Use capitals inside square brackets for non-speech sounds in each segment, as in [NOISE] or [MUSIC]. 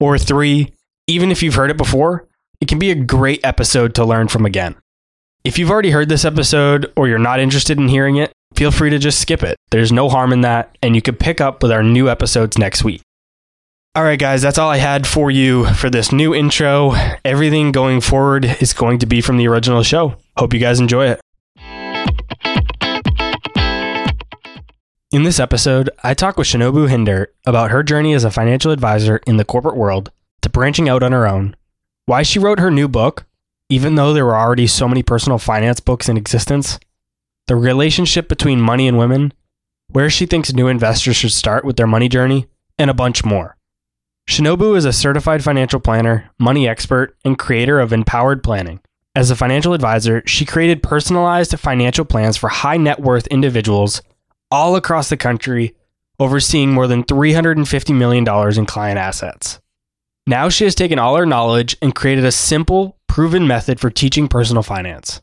Or three, even if you've heard it before, it can be a great episode to learn from again. If you've already heard this episode or you're not interested in hearing it, feel free to just skip it. There's no harm in that, and you can pick up with our new episodes next week. All right, guys, that's all I had for you for this new intro. Everything going forward is going to be from the original show. Hope you guys enjoy it. In this episode, I talk with Shinobu Hindert about her journey as a financial advisor in the corporate world to branching out on her own, why she wrote her new book, even though there were already so many personal finance books in existence, the relationship between money and women, where she thinks new investors should start with their money journey, and a bunch more. Shinobu is a certified financial planner, money expert, and creator of Empowered Planning. As a financial advisor, she created personalized financial plans for high net worth individuals all across the country, overseeing more than $350 million in client assets. Now she has taken all her knowledge and created a simple, proven method for teaching personal finance.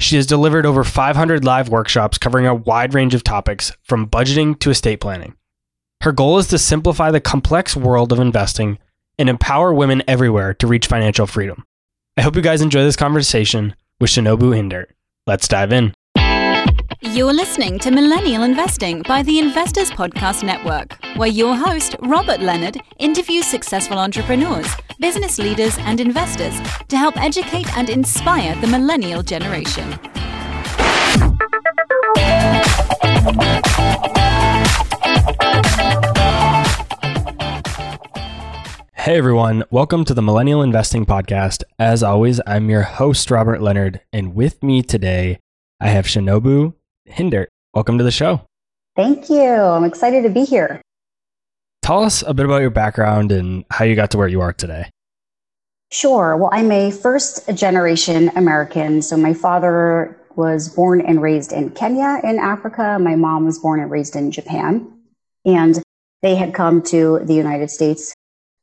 She has delivered over 500 live workshops covering a wide range of topics from budgeting to estate planning. Her goal is to simplify the complex world of investing and empower women everywhere to reach financial freedom. I hope you guys enjoy this conversation with Shinobu Hindert. Let's dive in. You're listening to Millennial Investing by the Investors Podcast Network, where your host, Robert Leonard, interviews successful entrepreneurs, business leaders, and investors to help educate and inspire the millennial generation. Hey everyone, welcome to the Millennial Investing Podcast. As always, I'm your host, Robert Leonard, and with me today, I have Shinobu Hindert. Welcome to the show. Thank you. I'm excited to be here. Tell us a bit about your background and how you got to where you are today. Sure. Well, I'm a first generation American. So my father was born and raised in Kenya in Africa. My mom was born and raised in Japan. And they had come to the United States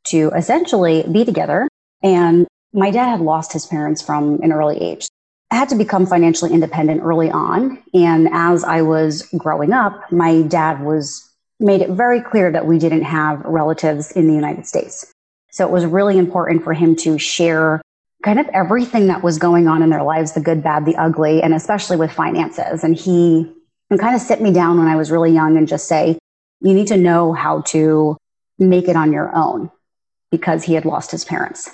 to essentially be together. And my dad had lost his parents from an early age. I had to become financially independent early on. And as I was growing up, my dad was made it very clear that we didn't have relatives in the United States. So it was really important for him to share kind of everything that was going on in their lives, the good, bad, the ugly, and especially with finances. And he and kind of sit me down when I was really young and just say, you need to know how to make it on your own because he had lost his parents.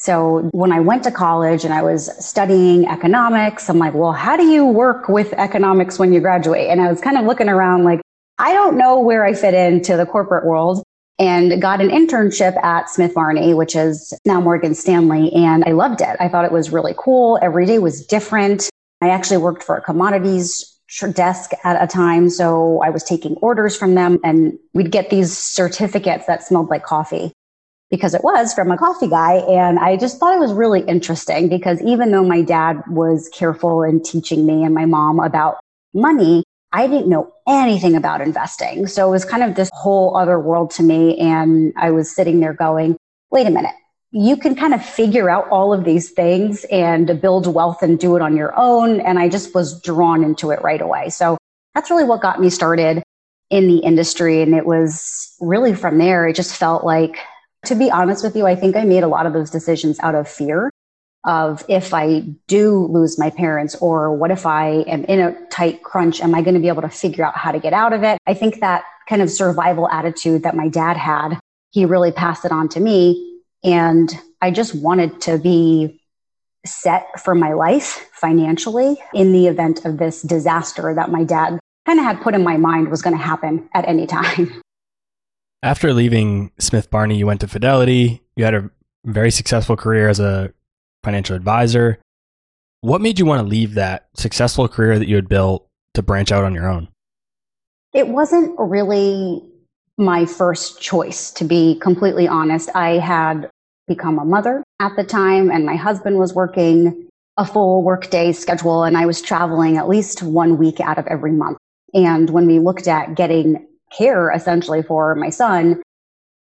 So when I went to college and I was studying economics, I'm like, well, how do you work with economics when you graduate? And I was kind of looking around like, I don't know where I fit into the corporate world and got an internship at Smith Barney, which is now Morgan Stanley. And I loved it. I thought it was really cool. Every day was different. I actually worked for a commodities desk at a time. So I was taking orders from them and we'd get these certificates that smelled like coffee because it was from a coffee guy. And I just thought it was really interesting because even though my dad was careful in teaching me and my mom about money, I didn't know anything about investing. So it was kind of this whole other world to me. And I was sitting there going, wait a minute. You can kind of figure out all of these things and build wealth and do it on your own. And I just was drawn into it right away. So that's really what got me started in the industry. And it was really from there, it just felt like to be honest with you, I think I made a lot of those decisions out of fear of if I do lose my parents or what if I am in a tight crunch, am I going to be able to figure out how to get out of it? I think that kind of survival attitude that my dad had, he really passed it on to me. And I just wanted to be set for my life financially in the event of this disaster that my dad kind of had put in my mind was going to happen at any time. [LAUGHS] After leaving Smith Barney, you went to Fidelity. You had a very successful career as a financial advisor. What made you want to leave that successful career that you had built to branch out on your own? It wasn't really my first choice, to be completely honest. I had become a mother at the time, and my husband was working a full workday schedule, and I was traveling at least one week out of every month. And when we looked at getting care essentially for my son,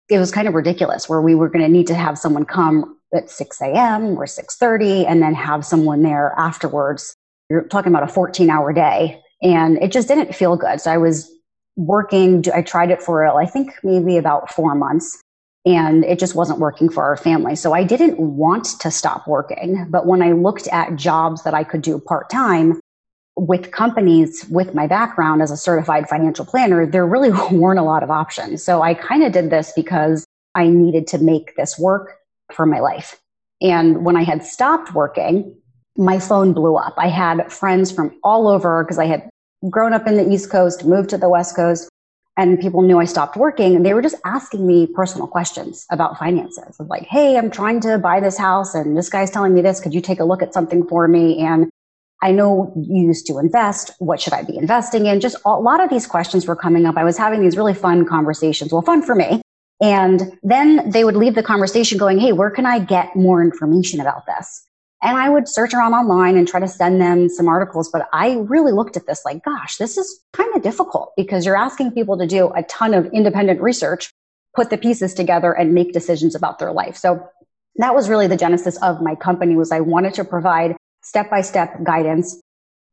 it was kind of ridiculous where we were going to need to have someone come at 6 a.m. or 6.30 and then have someone there afterwards. You're talking about a 14 hour day. And it just didn't feel good. So I was working. I tried it for, I think, maybe about four months and it just wasn't working for our family. So I didn't want to stop working. But when I looked at jobs that I could do part time with companies with my background as a certified financial planner, there really [LAUGHS] weren't a lot of options. So I kind of did this because I needed to make this work for my life. And when I had stopped working, my phone blew up. I had friends from all over because I had grown up in the East Coast, moved to the West Coast, and people knew I stopped working and they were just asking me personal questions about finances like, Hey, I'm trying to buy this house and this guy's telling me this. Could you take a look at something for me? And I know you used to invest. What should I be investing in? Just a lot of these questions were coming up. I was having these really fun conversations. Well, fun for me. And then they would leave the conversation going, Hey, where can I get more information about this? And I would search around online and try to send them some articles. But I really looked at this like, gosh, this is kind of difficult because you're asking people to do a ton of independent research, put the pieces together and make decisions about their life. So that was really the genesis of my company was I wanted to provide step-by-step guidance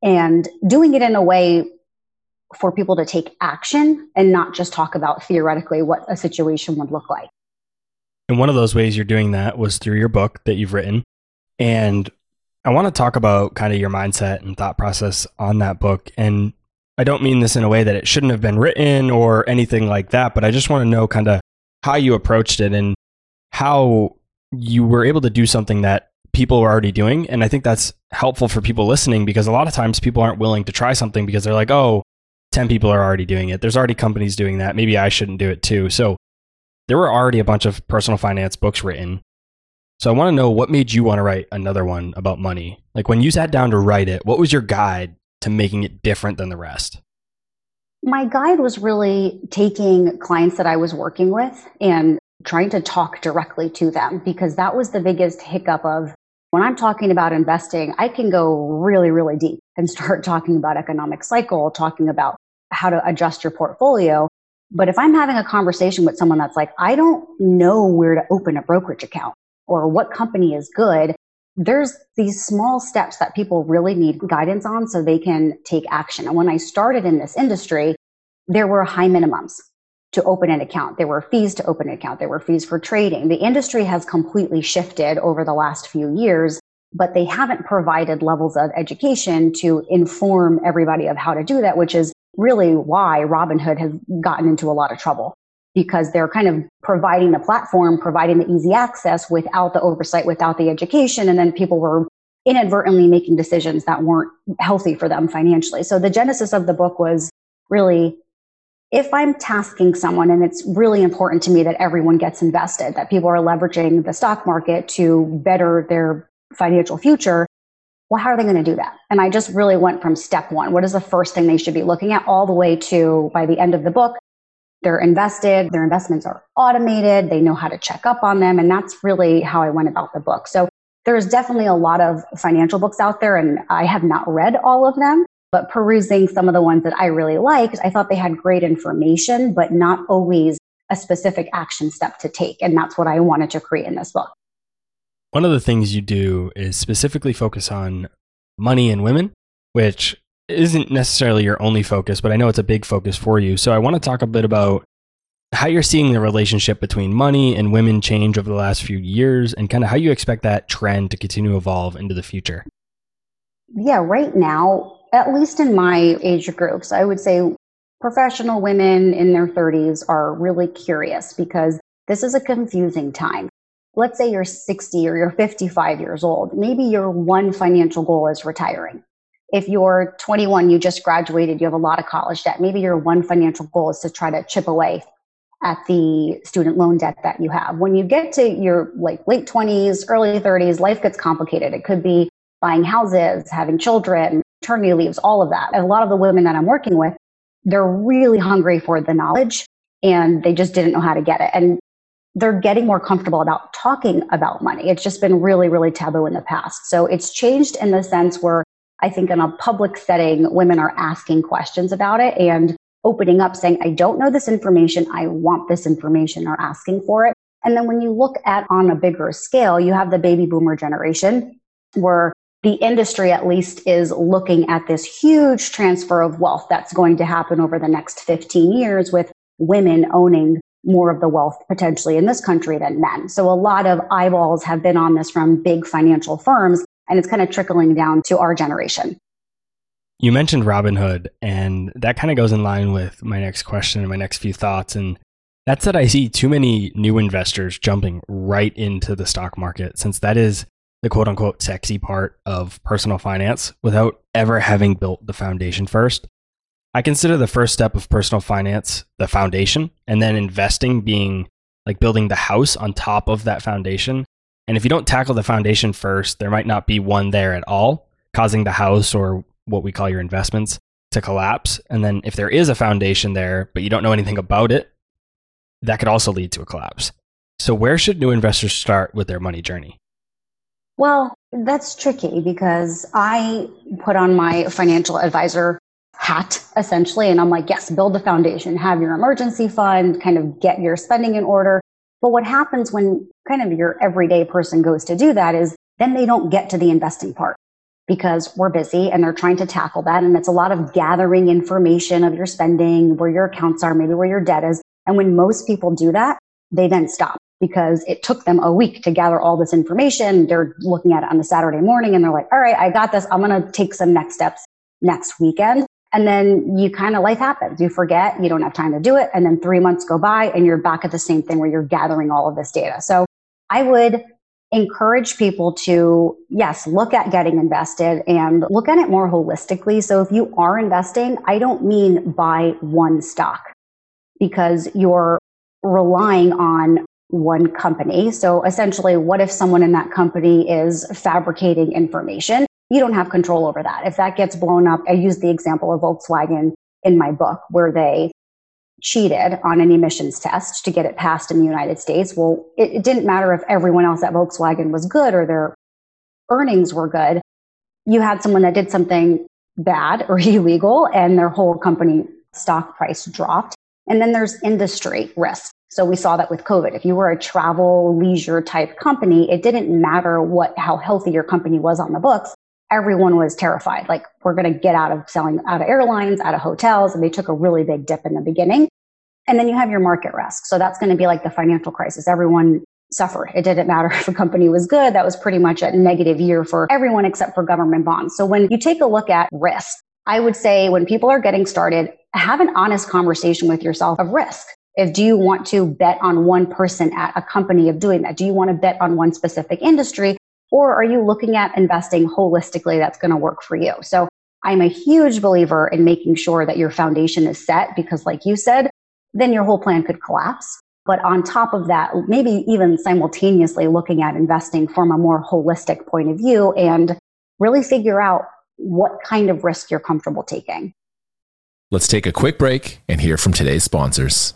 and doing it in a way for people to take action and not just talk about theoretically what a situation would look like. And one of those ways you're doing that was through your book that you've written, and I want to talk about kind of your mindset and thought process on that book. And I don't mean this in a way that it shouldn't have been written or anything like that, but I just want to know kind of how you approached it and how you were able to do something that people were already doing. And I think that's helpful for people listening because a lot of times people aren't willing to try something because they're like, oh, 10 people are already doing it. There's already companies doing that. Maybe I shouldn't do it too. So there were already a bunch of personal finance books written. So I want to know what made you want to write another one about money? Like when you sat down to write it, what was your guide to making it different than the rest? My guide was really taking clients that I was working with and trying to talk directly to them because that was the biggest hiccup of when I'm talking about investing, I can go really, really deep and start [LAUGHS] talking about economic cycle, talking about how to adjust your portfolio. But if I'm having a conversation with someone that's like, I don't know where to open a brokerage account or what company is good, there's these small steps that people really need guidance on so they can take action. And when I started in this industry, there were high minimums to open an account. There were fees to open an account. There were fees for trading. The industry has completely shifted over the last few years, but they haven't provided levels of education to inform everybody of how to do that, which is really why Robinhood has gotten into a lot of trouble because they're kind of providing the platform, providing the easy access without the oversight, without the education. And then people were inadvertently making decisions that weren't healthy for them financially. So the genesis of the book was really if I'm tasking someone and it's really important to me that everyone gets invested, that people are leveraging the stock market to better their financial future, well, how are they going to do that? And I just really went from step one. What is the first thing they should be looking at all the way to by the end of the book? They're invested, their investments are automated, they know how to check up on them. And that's really how I went about the book. So there's definitely a lot of financial books out there, and I have not read all of them. But perusing some of the ones that I really liked, I thought they had great information, but not always a specific action step to take. And that's what I wanted to create in this book. One of the things you do is specifically focus on money and women, which isn't necessarily your only focus, but I know it's a big focus for you. So I want to talk a bit about how you're seeing the relationship between money and women change over the last few years and kind of how you expect that trend to continue to evolve into the future. Yeah, right now, at least in my age groups, I would say professional women in their 30s are really curious because this is a confusing time. Let's say you're 60 or you're 55 years old. Maybe your one financial goal is retiring if you're 21, you just graduated, you have a lot of college debt. Maybe your one financial goal is to try to chip away at the student loan debt that you have. When you get to your like late 20s, early 30s, life gets complicated. It could be buying houses, having children, maternity leaves, all of that. And a lot of the women that I'm working with, they're really hungry for the knowledge and they just didn't know how to get it. And they're getting more comfortable about talking about money. It's just been really, really taboo in the past. So it's changed in the sense where I think in a public setting, women are asking questions about it and opening up saying, I don't know this information. I want this information or asking for it. And then when you look at on a bigger scale, you have the baby boomer generation where the industry at least is looking at this huge transfer of wealth that's going to happen over the next 15 years with women owning more of the wealth potentially in this country than men. So a lot of eyeballs have been on this from big financial firms and it's kind of trickling down to our generation. You mentioned Robinhood, and that kind of goes in line with my next question and my next few thoughts. And that's that I see too many new investors jumping right into the stock market, since that is the quote unquote sexy part of personal finance without ever having built the foundation first. I consider the first step of personal finance the foundation, and then investing being like building the house on top of that foundation. And if you don't tackle the foundation first, there might not be one there at all, causing the house or what we call your investments to collapse. And then if there is a foundation there, but you don't know anything about it, that could also lead to a collapse. So, where should new investors start with their money journey? Well, that's tricky because I put on my financial advisor hat essentially, and I'm like, yes, build the foundation, have your emergency fund, kind of get your spending in order. But what happens when kind of your everyday person goes to do that is then they don't get to the investing part because we're busy and they're trying to tackle that. And it's a lot of gathering information of your spending, where your accounts are, maybe where your debt is. And when most people do that, they then stop because it took them a week to gather all this information. They're looking at it on a Saturday morning and they're like, all right, I got this. I'm going to take some next steps next weekend. And then you kind of life happens. You forget, you don't have time to do it. And then three months go by and you're back at the same thing where you're gathering all of this data. So I would encourage people to, yes, look at getting invested and look at it more holistically. So if you are investing, I don't mean buy one stock because you're relying on one company. So essentially, what if someone in that company is fabricating information? You don't have control over that. If that gets blown up, I use the example of Volkswagen in my book where they cheated on an emissions test to get it passed in the United States. Well, it, it, didn't matter if everyone else at Volkswagen was good or their earnings were good. You had someone that did something bad or [LAUGHS] illegal and their whole company stock price dropped. And then there's industry risk. So we saw that with COVID. If you were a travel leisure type company, it didn't matter what, how healthy your company was on the books. Everyone was terrified. Like we're going to get out of selling out of airlines, out of hotels. And they took a really big dip in the beginning. And then you have your market risk. So that's going to be like the financial crisis. Everyone suffered. It didn't matter [LAUGHS] if a company was good. That was pretty much a negative year for everyone except for government bonds. So when you take a look at risk, I would say when people are getting started, have an honest conversation with yourself of risk. If do you want to bet on one person at a company of doing that? Do you want to bet on one specific industry? Or are you looking at investing holistically that's going to work for you? So I'm a huge believer in making sure that your foundation is set because like you said, then your whole plan could collapse. But on top of that, maybe even simultaneously looking at investing from a more holistic point of view and really figure out what kind of risk you're comfortable taking. Let's take a quick break and hear from today's sponsors.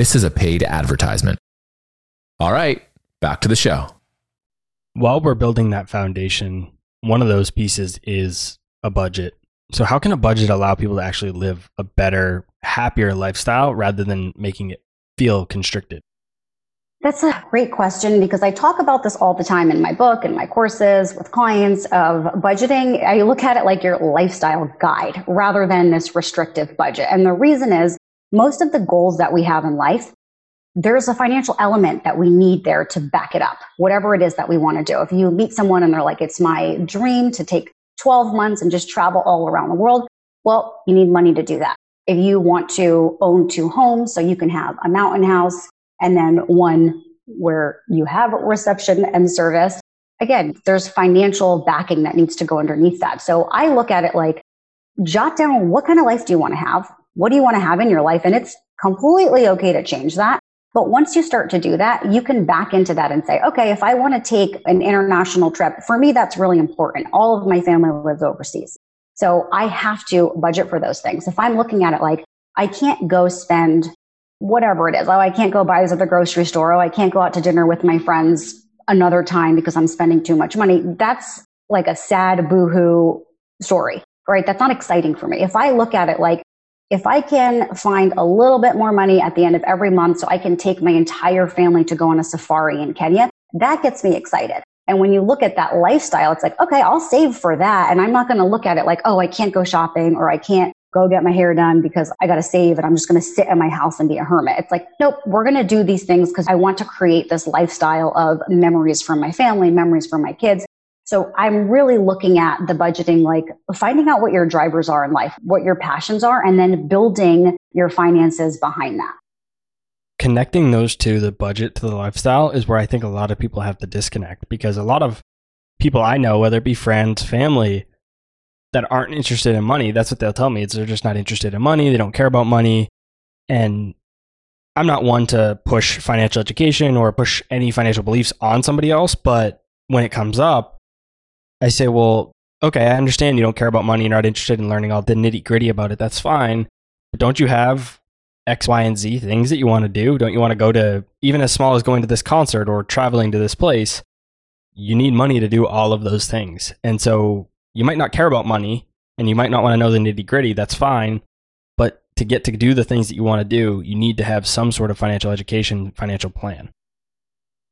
This is a paid advertisement. All right, back to the show. While we're building that foundation, one of those pieces is a budget. So how can a budget allow people to actually live a better, happier lifestyle rather than making it feel constricted? That's a great question because I talk about this all the time in my book and my courses with clients of budgeting. I look at it like your lifestyle guide rather than this restrictive budget. And the reason is most of the goals that we have in life, there's a financial element that we need there to back it up, whatever it is that we want to do. If you meet someone and they're like, it's my dream to take 12 months and just travel all around the world, well, you need money to do that. If you want to own two homes so you can have a mountain house and then one where you have reception and service. Again, there's financial backing that needs to go underneath that. So I look at it like jot down what kind of life do you want to have? What do you want to have in your life? And it's completely okay to change that. But once you start to do that, you can back into that and say, okay, if I want to take an international trip, for me, that's really important. All of my family lives overseas. So I have to budget for those things. If I'm looking at it like, I can't go spend whatever it is. Oh, I can't go buy this at the grocery store. Oh, I can't go out to dinner with my friends another time because I'm spending too much money. That's like a sad boohoo story, right? That's not exciting for me. If I look at it like, if I can find a little bit more money at the end of every month so I can take my entire family to go on a safari in Kenya, that gets me excited. And when you look at that lifestyle, it's like, okay, I'll save for that. And I'm not going to look at it like, oh, I can't go shopping or I can't go get my hair done because I got to save and I'm just going to sit in my house and be a hermit. It's like, nope, we're going to do these things because I want to create this lifestyle of memories from my family, memories from my kids. So I'm really looking at the budgeting, like finding out what your drivers are in life, what your passions are, and then building your finances behind that. Connecting those two, the budget to the lifestyle, is where I think a lot of people have the disconnect because a lot of people I know, whether it be friends, family, that aren't interested in money, that's what they'll tell me. It's they're just not interested in money. They don't care about money. And I'm not one to push financial education or push any financial beliefs on somebody else. But when it comes up, I say, well, okay, I understand you don't care about money. You're not interested in learning all the nitty gritty about it. That's fine. But don't you have X, Y, and Z things that you want to do? Don't you want to go to even as small as going to this concert or traveling to this place? You need money to do all of those things. And so you might not care about money and you might not want to know the nitty gritty. That's fine. But to get to do the things that you want to do, you need to have some sort of financial education, financial plan.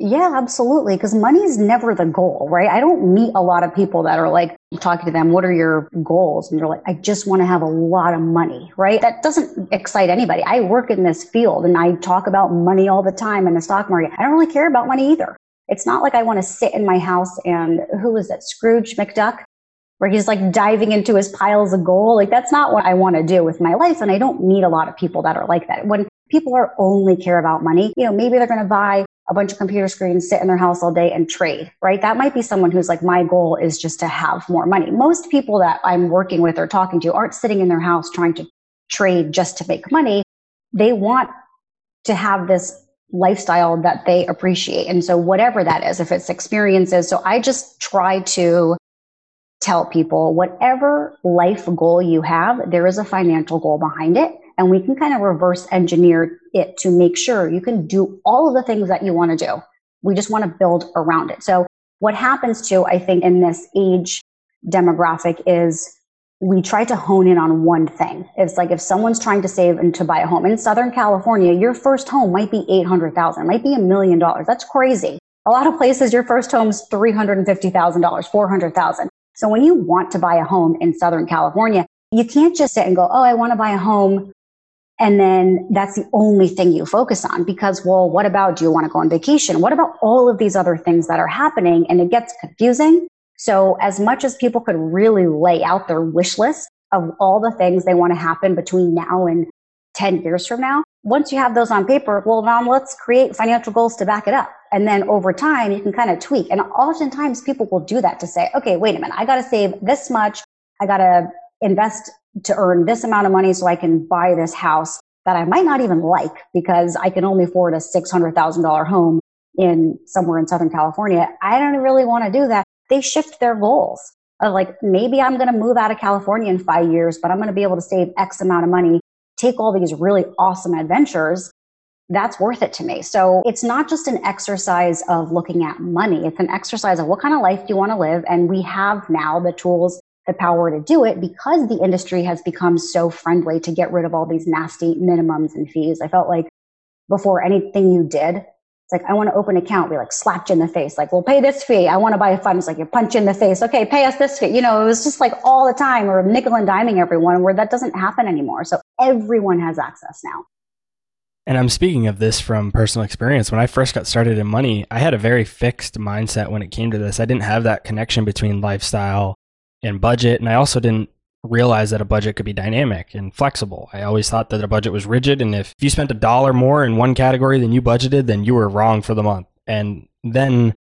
Yeah, absolutely. Because money is never the goal, right? I don't meet a lot of people that are like, talking to them, what are your goals? And they're like, I just want to have a lot of money, right? That doesn't excite anybody. I work in this field and I talk about money all the time in the stock market. I don't really care about money either. It's not like I want to sit in my house and who was that? Scrooge McDuck where he's like diving into his piles of gold. Like that's not what I want to do with my life. And I don't meet a lot of people that are like that. When people are only care about money, you know, maybe they're going to buy a bunch of computer screens, sit in their house all day and trade, right? That might be someone who's like, my goal is just to have more money. Most people that I'm working with or talking to aren't sitting in their house trying to trade just to make money. They want to have this lifestyle that they appreciate. And so whatever that is, if it's experiences. So I just try to tell people whatever life goal you have, there is a financial goal behind it. And we can kind of reverse engineer it to make sure you can do all of the things that you want to do. We just want to build around it. So what happens to, I think, in this age demographic is we try to hone in on one thing. It's like if someone's trying to save and to buy a home in Southern California, your first home might be 800,000, might be a million dollars. That's crazy. A lot of places, your first home's $350,000, 400,000. So when you want to buy a home in Southern California, you can't just sit and go, Oh, I want to buy a home. And then that's the only thing you focus on because, well, what about do you want to go on vacation? What about all of these other things that are happening? And it gets confusing so as much as people could really lay out their wish list of all the things they want to happen between now and 10 years from now, once you have those on paper, well, now let's create financial goals to back it up. And then over time, you can kind of tweak. And oftentimes people will do that to say, okay, wait a minute, I got to save this much. I got to invest to earn this amount of money so I can buy this house that I might not even like because I can only afford a $600,000 home in somewhere in Southern California. I don't really want to do that they shift their goals of like, maybe I'm going to move out of California in five years, but I'm going to be able to save X amount of money, take all these really awesome adventures. That's worth it to me. So it's not just an exercise of looking at money. It's an exercise of what kind of life do you want to live? And we have now the tools, the power to do it because the industry has become so friendly to get rid of all these nasty minimums and fees. I felt like before anything you did, it's like, I want to open an account. We like slapped you in the face. Like, well, pay this fee. I want to buy a fund. It's like, you punch in the face. Okay, pay us this fee. You know, it was just like all the time. We're nickel and diming everyone where that doesn't happen anymore. So everyone has access now. And I'm speaking of this from personal experience. When I first got started in money, I had a very fixed mindset when it came to this. I didn't have that connection between lifestyle and budget. And I also didn't realize that a budget could be dynamic and flexible. I always thought that a budget was rigid, and if you spent a dollar more in one category than you budgeted, then you were wrong for the month. And then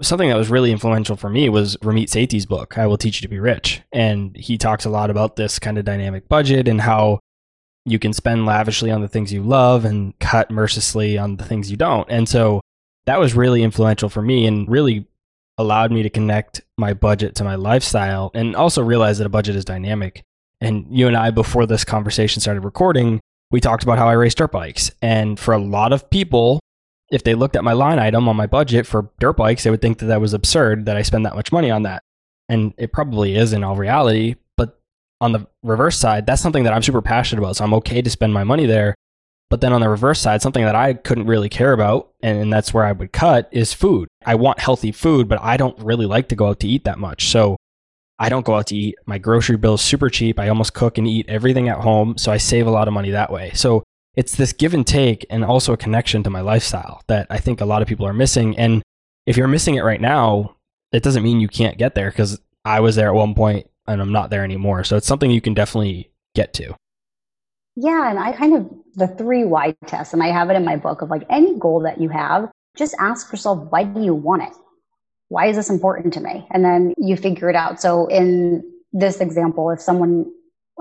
something that was really influential for me was Ramit Sethi's book, I Will Teach You to Be Rich. And he talks a lot about this kind of dynamic budget and how you can spend lavishly on the things you love and cut mercilessly on the things you don't. And so that was really influential for me and really allowed me to connect my budget to my lifestyle and also realize that a budget is dynamic. And you and I, before this conversation started recording, we talked about how I race dirt bikes. And for a lot of people, if they looked at my line item on my budget for dirt bikes, they would think that that was absurd that I spend that much money on that. And it probably is in all reality. But on the reverse side, that's something that I'm super passionate about. So I'm okay to spend my money there. But then on the reverse side, something that I couldn't really care about, and that's where I would cut, is food. I want healthy food, but I don't really like to go out to eat that much. So I don't go out to eat. My grocery bill is super cheap. I almost cook and eat everything at home. So I save a lot of money that way. So it's this give and take and also a connection to my lifestyle that I think a lot of people are missing. And if you're missing it right now, it doesn't mean you can't get there because I was there at one point and I'm not there anymore. So it's something you can definitely get to. Yeah, and I kind of the three why test, and I have it in my book of like any goal that you have, just ask yourself, why do you want it? Why is this important to me? And then you figure it out. So in this example, if someone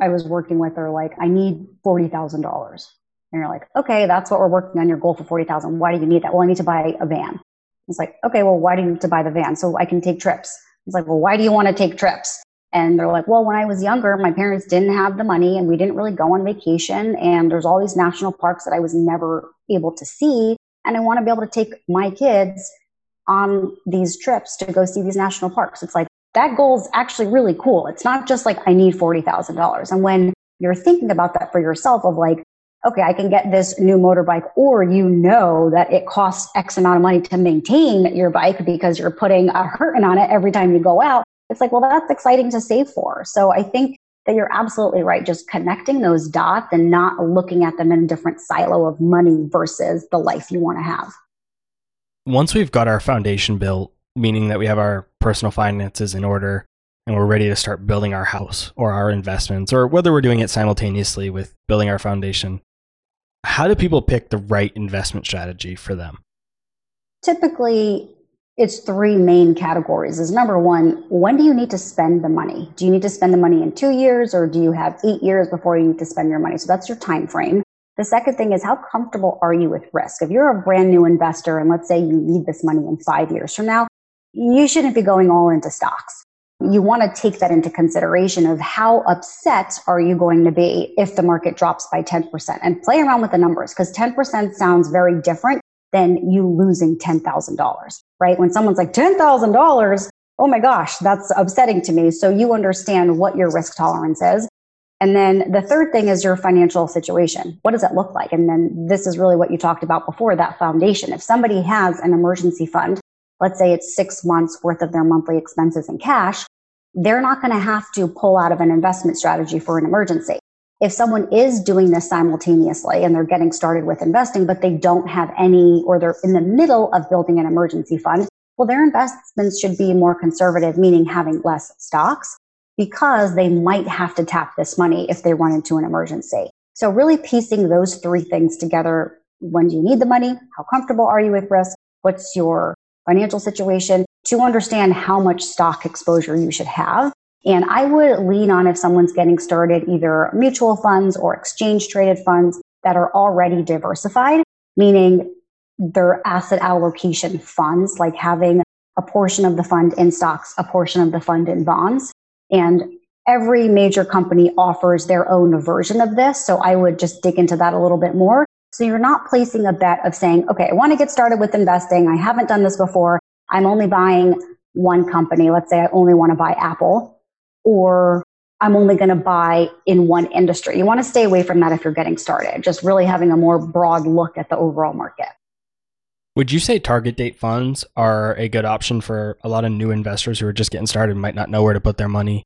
I was working with are like, I need forty thousand dollars, and you're like, okay, that's what we're working on your goal for forty thousand. Why do you need that? Well, I need to buy a van. It's like, okay, well, why do you need to buy the van? So I can take trips. It's like, well, why do you want to take trips? And they're like, well, when I was younger, my parents didn't have the money and we didn't really go on vacation. And there's all these national parks that I was never able to see. And I want to be able to take my kids on these trips to go see these national parks. It's like that goal is actually really cool. It's not just like I need $40,000. And when you're thinking about that for yourself of like, okay, I can get this new motorbike, or you know that it costs X amount of money to maintain your bike because you're putting a hurting on it every time you go out it's like, well, that's exciting to save for. So I think that you're absolutely right. Just connecting those dots and not looking at them in a different silo of money versus the life you want to have. Once we've got our foundation built, meaning that we have our personal finances in order and we're ready to start building our house or our investments, or whether we're doing it simultaneously with building our foundation, how do people pick the right investment strategy for them? Typically, it's three main categories. Is number one when do you need to spend the money? Do you need to spend the money in two years or do you have eight years before you need to spend your money? So that's your time frame. The second thing is how comfortable are you with risk? If you're a brand new investor and let's say you need this money in five years from now you shouldn't be going all into stocks. You want to take that into consideration of how upset are you going to be if the market drops by 10% and play around with the numbers because 10% sounds very different than you losing $10,000, right? When someone's like $10,000, oh my gosh, that's upsetting to me. So you understand what your risk tolerance is. And then the third thing is your financial situation. What does it look like? And then this is really what you talked about before that foundation. If somebody has an emergency fund, let's say it's six months worth of their monthly expenses in cash, they're not going to have to pull out of an investment strategy for an emergency. If someone is doing this simultaneously and they're getting started with investing, but they don't have any, or they're in the middle of building an emergency fund, well, their investments should be more conservative, meaning having less stocks because they might have to tap this money if they run into an emergency. So really piecing those three things together. When do you need the money? How comfortable are you with risk? What's your financial situation? to understand how much stock exposure you should have. And I would lean on if someone's getting started either mutual funds or exchange traded funds that are already diversified, meaning their asset allocation funds, like having a portion of the fund in stocks, a portion of the fund in bonds. And every major company offers their own version of this. So I would just dig into that a little bit more. So you're not placing a bet of saying, okay, I want to get started with investing. I haven't done this before. I'm only buying one company. Let's say I only want to buy Apple or I'm only going to buy in one industry. You want to stay away from that if you're getting started, just really having a more broad look at the overall market. Would you say target date funds are a good option for a lot of new investors who are just getting started and might not know where to put their money?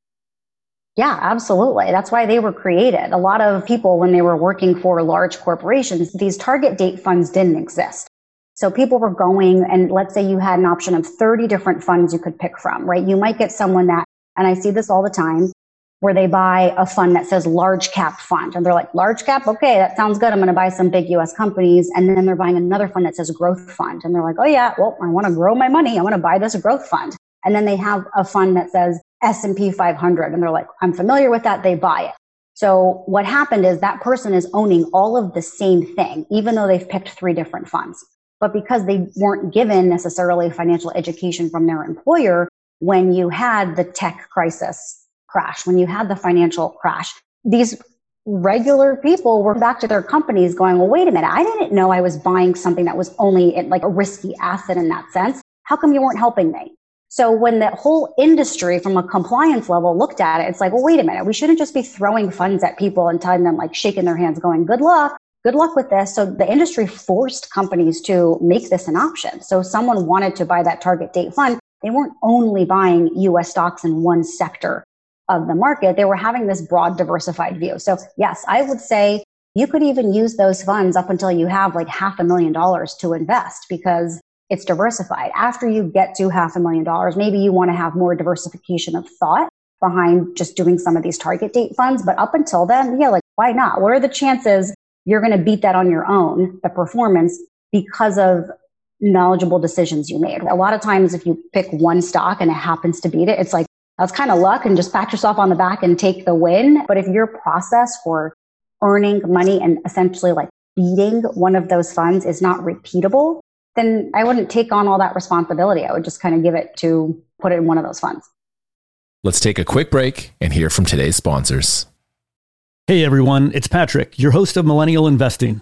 Yeah, absolutely. That's why they were created. A lot of people, when they were working for large corporations, these target date funds didn't exist. So people were going and let's say you had an option of 30 different funds you could pick from, right? You might get someone that, and I see this all the time, where they buy a fund that says large cap fund and they're like, large cap? Okay, that sounds good. I'm going to buy some big US companies. And then they're buying another fund that says growth fund. And they're like, oh yeah, well, I want to grow my money. I want to buy this growth fund. And then they have a fund that says S&P 500 and they're like, I'm familiar with that. They buy it. So what happened is that person is owning all of the same thing, even though they've picked three different funds but because they weren't given necessarily financial education from their employer when you had the tech crisis crash, when you had the financial crash, these regular people were back to their companies going, well, wait a minute, I didn't know I was buying something that was only like a risky asset in that sense. How come you weren't helping me? So when the whole industry from a compliance level looked at it, it's like, well, wait a minute, we shouldn't just be throwing funds at people and telling them like shaking their hands going, good luck good luck with this. So the industry forced companies to make this an option. So someone wanted to buy that target date fund. They weren't only buying US stocks in one sector of the market. They were having this broad diversified view. So yes, I would say you could even use those funds up until you have like half a million dollars to invest because it's diversified. After you get to half a million dollars, maybe you want to have more diversification of thought behind just doing some of these target date funds. But up until then, yeah, like why not? What are the chances you're going to beat that on your own, the performance, because of knowledgeable decisions you made. A lot of times, if you pick one stock and it happens to beat it, it's like, that's kind of luck and just pat yourself on the back and take the win. But if your process for earning money and essentially like beating one of those funds is not repeatable, then I wouldn't take on all that responsibility. I would just kind of give it to put it in one of those funds. Let's take a quick break and hear from today's sponsors. Hey everyone, it's Patrick, your host of Millennial Investing.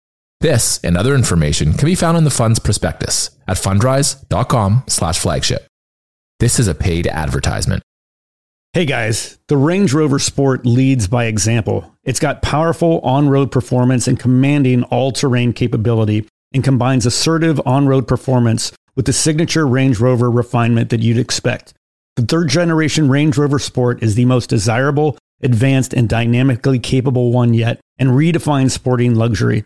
This and other information can be found in the fund's prospectus at fundrise.com slash flagship. This is a paid advertisement. Hey guys, the Range Rover Sport leads by example. It's got powerful on road performance and commanding all terrain capability and combines assertive on road performance with the signature Range Rover refinement that you'd expect. The third generation Range Rover Sport is the most desirable, advanced, and dynamically capable one yet and redefines sporting luxury.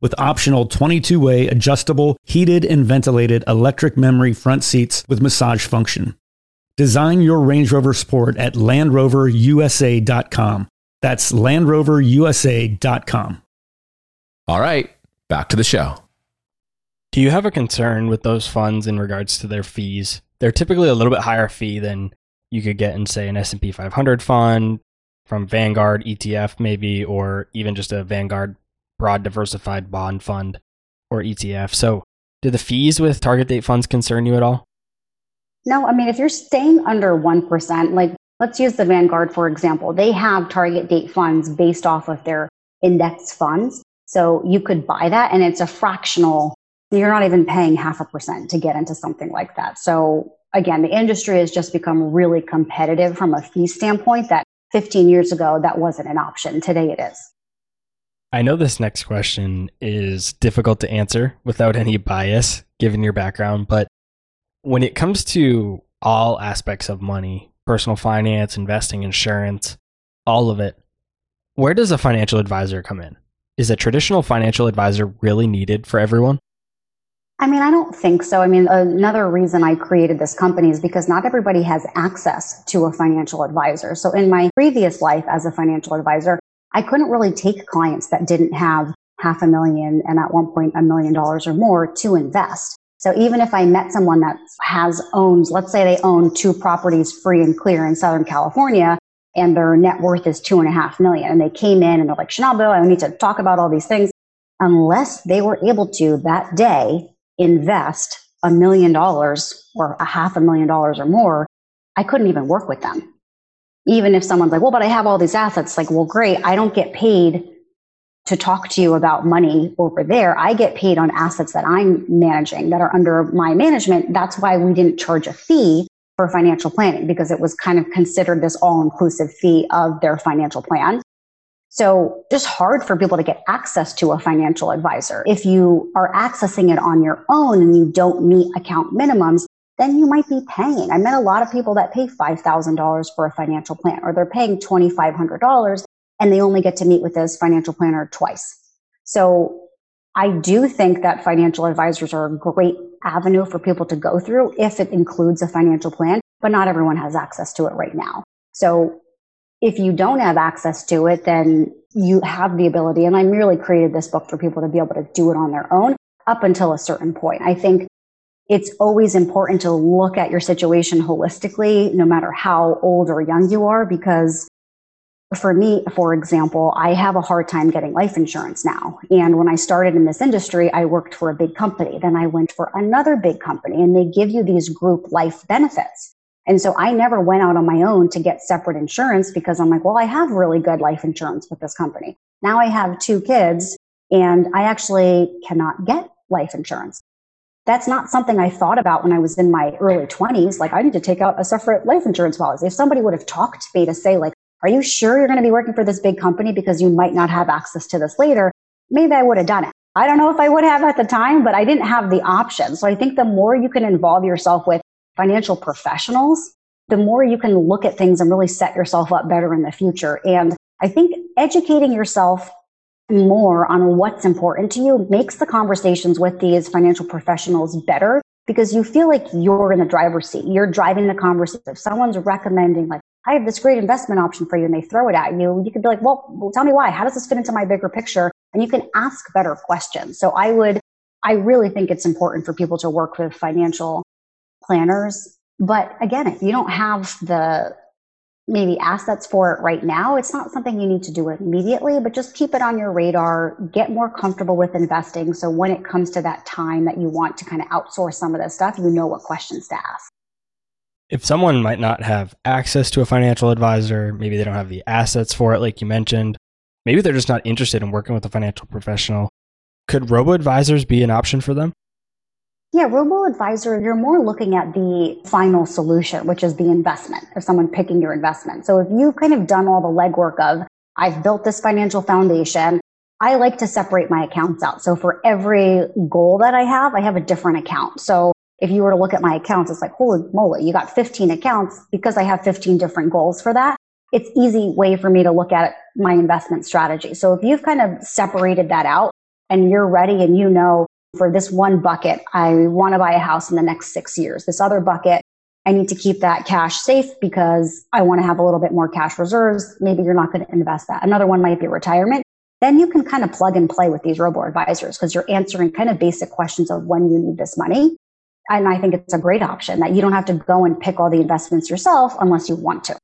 with optional 22 way adjustable, heated, and ventilated electric memory front seats with massage function. Design your Range Rover Sport at LandRoverUSA.com. That's LandRoverUSA.com. All right, back to the show. Do you have a concern with those funds in regards to their fees? They're typically a little bit higher fee than you could get in, say, an S&P 500 fund from Vanguard ETF, maybe, or even just a Vanguard broad diversified bond fund or ETF. So, do the fees with target date funds concern you at all? No, I mean, if you're staying under 1%, like let's use the Vanguard, for example, they have target date funds based off of their index funds. So you could buy that and it's a fractional, you're not even paying half a percent to get into something like that. So again, the industry has just become really competitive from a fee standpoint that 15 years ago, that wasn't an option. Today it is. I know this next question is difficult to answer without any bias given your background, but when it comes to all aspects of money, personal finance, investing, insurance, all of it, where does a financial advisor come in? Is a traditional financial advisor really needed for everyone? I mean, I don't think so. I mean, another reason I created this company is because not everybody has access to a financial advisor. So in my previous life as a financial advisor, I couldn't really take clients that didn't have half a million and at one point a million dollars or more to invest. So even if I met someone that has owns, let's say they own two properties free and clear in Southern California and their net worth is two and a half million and they came in and they're like, Chanel I need to talk about all these things. Unless they were able to that day invest a million dollars or a half a million dollars or more, I couldn't even work with them even if someone's like, well, but I have all these assets, like, well, great. I don't get paid to talk to you about money over there. I get paid on assets that I'm managing that are under my management. That's why we didn't charge a fee for financial planning because it was kind of considered this all inclusive fee of their financial plan. So just hard for people to get access to a financial advisor. If you are accessing it on your own and you don't meet account minimums, then you might be paying. I met a lot of people that pay $5,000 for a financial plan or they're paying $2,500 and they only get to meet with this financial planner twice. So I do think that financial advisors are a great avenue for people to go through if it includes a financial plan, but not everyone has access to it right now. So if you don't have access to it, then you have the ability, and I merely created this book for people to be able to do it on their own up until a certain point. I think it's always important to look at your situation holistically, no matter how old or young you are, because for me, for example, I have a hard time getting life insurance now. And when I started in this industry, I worked for a big company. Then I went for another big company and they give you these group life benefits. And so I never went out on my own to get separate insurance because I'm like, well, I have really good life insurance with this company. Now I have two kids and I actually cannot get life insurance that's not something I thought about when I was in my early 20s. Like, I need to take out a separate life insurance policy. If somebody would have talked to me to say, like, are you sure you're going to be working for this big company because you might not have access to this later? Maybe I would have done it. I don't know if I would have at the time, but I didn't have the option. So I think the more you can involve yourself with financial professionals, the more you can look at things and really set yourself up better in the future. And I think educating yourself more on what's important to you makes the conversations with these financial professionals better because you feel like you're in the driver's seat. You're driving the conversation. If someone's recommending, like, I have this great investment option for you, and they throw it at you, you could be like, well, well, tell me why. How does this fit into my bigger picture? And you can ask better questions. So I would, I really think it's important for people to work with financial planners. But again, if you don't have the maybe assets for it right now. It's not something you need to do immediately, but just keep it on your radar, get more comfortable with investing. So when it comes to that time that you want to kind of outsource some of this stuff, you know what questions to ask. If someone might not have access to a financial advisor, maybe they don't have the assets for it, like you mentioned, maybe they're just not interested in working with a financial professional. Could robo advisors be an option for them? Yeah, robo advisor, you're more looking at the final solution, which is the investment of someone picking your investment. So if you've kind of done all the legwork of, I've built this financial foundation, I like to separate my accounts out. So for every goal that I have, I have a different account. So if you were to look at my accounts, it's like, holy moly, you got 15 accounts because I have 15 different goals for that. It's easy way for me to look at my investment strategy. So if you've kind of separated that out and you're ready and you know, for this one bucket, I want to buy a house in the next six years. This other bucket, I need to keep that cash safe because I want to have a little bit more cash reserves. Maybe you're not going to invest that. Another one might be retirement. Then you can kind of plug and play with these robo advisors because you're answering kind of basic questions of when you need this money. And I think it's a great option that you don't have to go and pick all the investments yourself unless you want to.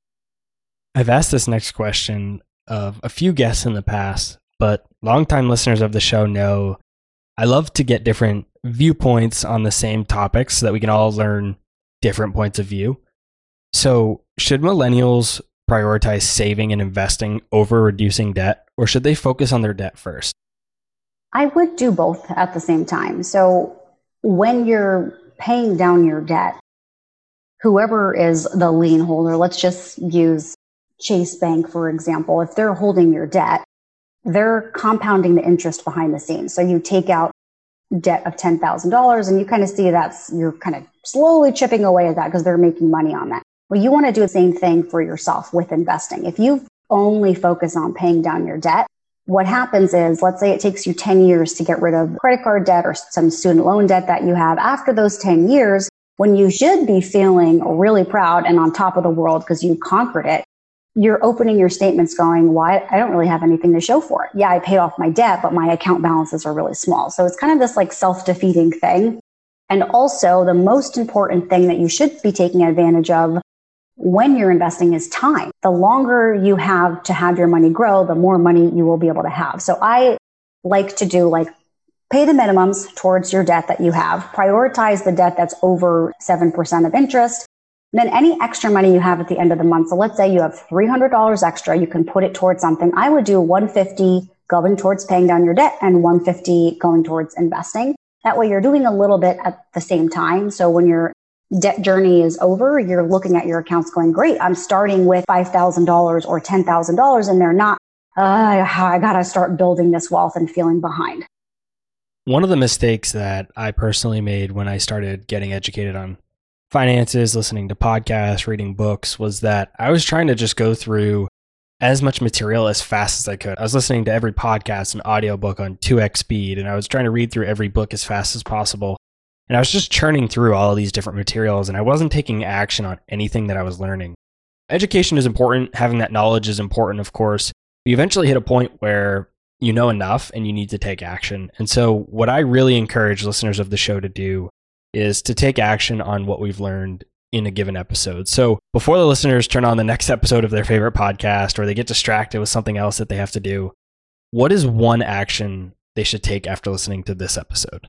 I've asked this next question of a few guests in the past, but longtime listeners of the show know I love to get different viewpoints on the same topics so that we can all learn different points of view. So, should millennials prioritize saving and investing over reducing debt, or should they focus on their debt first? I would do both at the same time. So, when you're paying down your debt, whoever is the lien holder, let's just use Chase Bank, for example, if they're holding your debt, they're compounding the interest behind the scenes. So you take out debt of $10,000 and you kind of see that's, you're kind of slowly chipping away at that because they're making money on that. Well, you want to do the same thing for yourself with investing. If you only focus on paying down your debt, what happens is, let's say it takes you 10 years to get rid of credit card debt or some student loan debt that you have. After those 10 years, when you should be feeling really proud and on top of the world because you conquered it, you're opening your statements going, why I don't really have anything to show for it. Yeah, I paid off my debt, but my account balances are really small. So it's kind of this like self-defeating thing. And also the most important thing that you should be taking advantage of when you're investing is time. The longer you have to have your money grow, the more money you will be able to have. So I like to do like pay the minimums towards your debt that you have, prioritize the debt that's over 7% of interest, then any extra money you have at the end of the month. So let's say you have $300 extra, you can put it towards something. I would do 150 going towards paying down your debt and 150 going towards investing. That way you're doing a little bit at the same time. So when your debt journey is over, you're looking at your accounts going, great, I'm starting with $5,000 or $10,000 and they're not, uh, I got to start building this wealth and feeling behind. One of the mistakes that I personally made when I started getting educated on finances, listening to podcasts, reading books was that I was trying to just go through as much material as fast as I could. I was listening to every podcast and audiobook on 2x speed, and I was trying to read through every book as fast as possible. And I was just churning through all of these different materials, and I wasn't taking action on anything that I was learning. Education is important, having that knowledge is important, of course. You eventually hit a point where you know enough and you need to take action. And so, what I really encourage listeners of the show to do is to take action on what we've learned in a given episode. So before the listeners turn on the next episode of their favorite podcast or they get distracted with something else that they have to do, what is one action they should take after listening to this episode?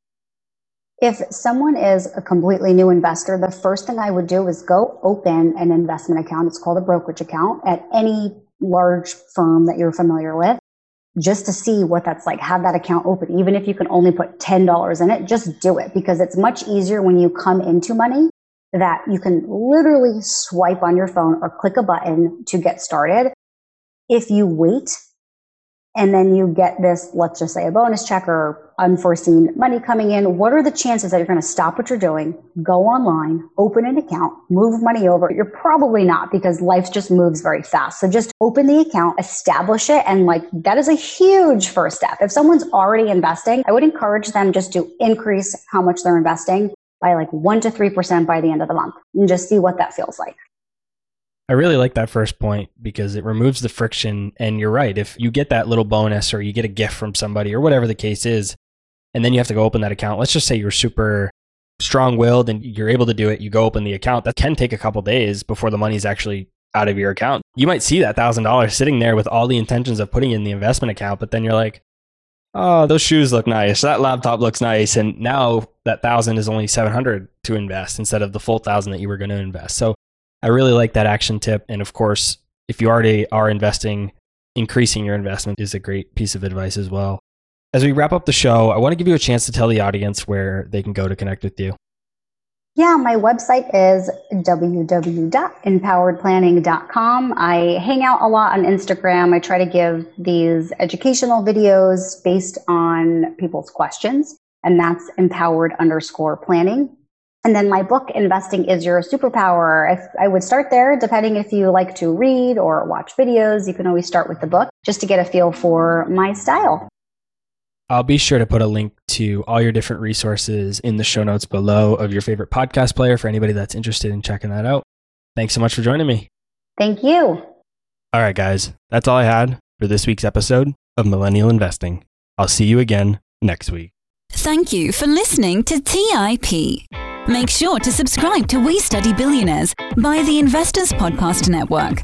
If someone is a completely new investor, the first thing I would do is go open an investment account. It's called a brokerage account at any large firm that you're familiar with just to see what that's like. Have that account open. Even if you can only put $10 in it, just do it because it's much easier when you come into money that you can literally swipe on your phone or click a button to get started. If you wait and then you get this, let's just say a bonus check or unforeseen money coming in, what are the chances that you're going to stop what you're doing, go online, open an account, move money over? You're probably not because life just moves very fast. So just open the account, establish it, and like that is a huge first step. If someone's already investing, I would encourage them just to increase how much they're investing by like 1 to 3% by the end of the month and just see what that feels like. I really like that first point because it removes the friction. And you're right. If you get that little bonus or you get a gift from somebody or whatever the case is, and then you have to go open that account, let's just say you're super strong willed and you're able to do it, you go open the account. That can take a couple days before the money's actually out of your account. You might see that $1,000 sitting there with all the intentions of putting in the investment account, but then you're like, oh, those shoes look nice. That laptop looks nice. And now that thousand is only 700 to invest instead of the full thousand that you were going to invest. So I really like that action tip. And of course, if you already are investing, increasing your investment is a great piece of advice as well. As we wrap up the show, I want to give you a chance to tell the audience where they can go to connect with you. Yeah, my website is www.empoweredplanning.com. I hang out a lot on Instagram. I try to give these educational videos based on people's questions, and that's empowered underscore planning. And then my book, Investing is Your Superpower. If I would start there, depending if you like to read or watch videos, you can always start with the book just to get a feel for my style. I'll be sure to put a link to all your different resources in the show notes below of your favorite podcast player for anybody that's interested in checking that out. Thanks so much for joining me. Thank you. All right, guys, that's all I had for this week's episode of Millennial Investing. I'll see you again next week. Thank you for listening to TIP. Make sure to subscribe to We Study Billionaires by the Investors Podcast Network.